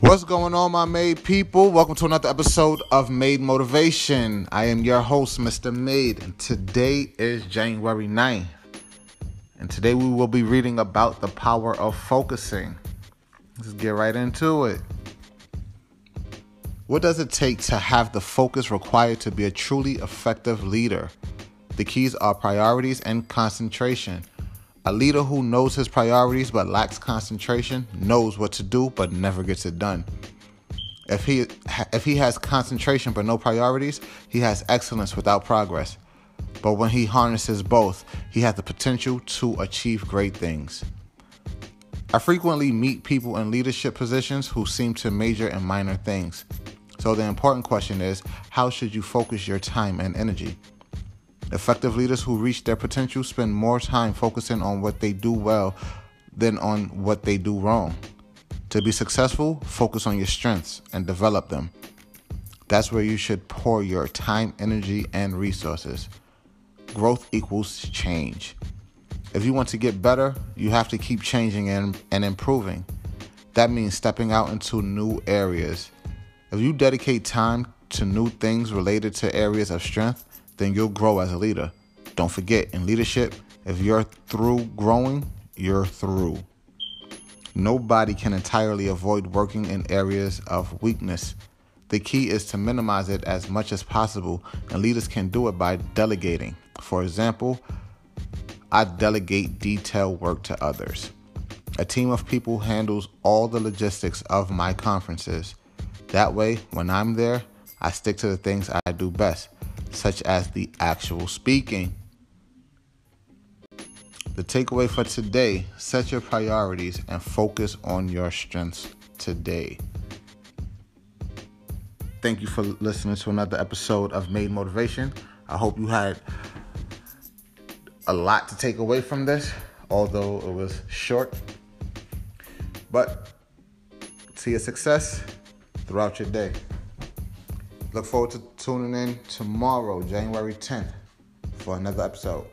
What's going on, my made people? Welcome to another episode of Made Motivation. I am your host, Mr. Made, and today is January 9th. And today we will be reading about the power of focusing. Let's get right into it. What does it take to have the focus required to be a truly effective leader? The keys are priorities and concentration. A leader who knows his priorities but lacks concentration knows what to do but never gets it done. If he if he has concentration but no priorities, he has excellence without progress. But when he harnesses both, he has the potential to achieve great things. I frequently meet people in leadership positions who seem to major in minor things. So the important question is, how should you focus your time and energy? Effective leaders who reach their potential spend more time focusing on what they do well than on what they do wrong. To be successful, focus on your strengths and develop them. That's where you should pour your time, energy, and resources. Growth equals change. If you want to get better, you have to keep changing and, and improving. That means stepping out into new areas. If you dedicate time to new things related to areas of strength, then you'll grow as a leader. Don't forget, in leadership, if you're through growing, you're through. Nobody can entirely avoid working in areas of weakness. The key is to minimize it as much as possible, and leaders can do it by delegating. For example, I delegate detail work to others. A team of people handles all the logistics of my conferences. That way, when I'm there, I stick to the things I do best such as the actual speaking. The takeaway for today set your priorities and focus on your strengths today. Thank you for listening to another episode of Made Motivation. I hope you had a lot to take away from this, although it was short. But see a success throughout your day. Look forward to tuning in tomorrow, January 10th, for another episode.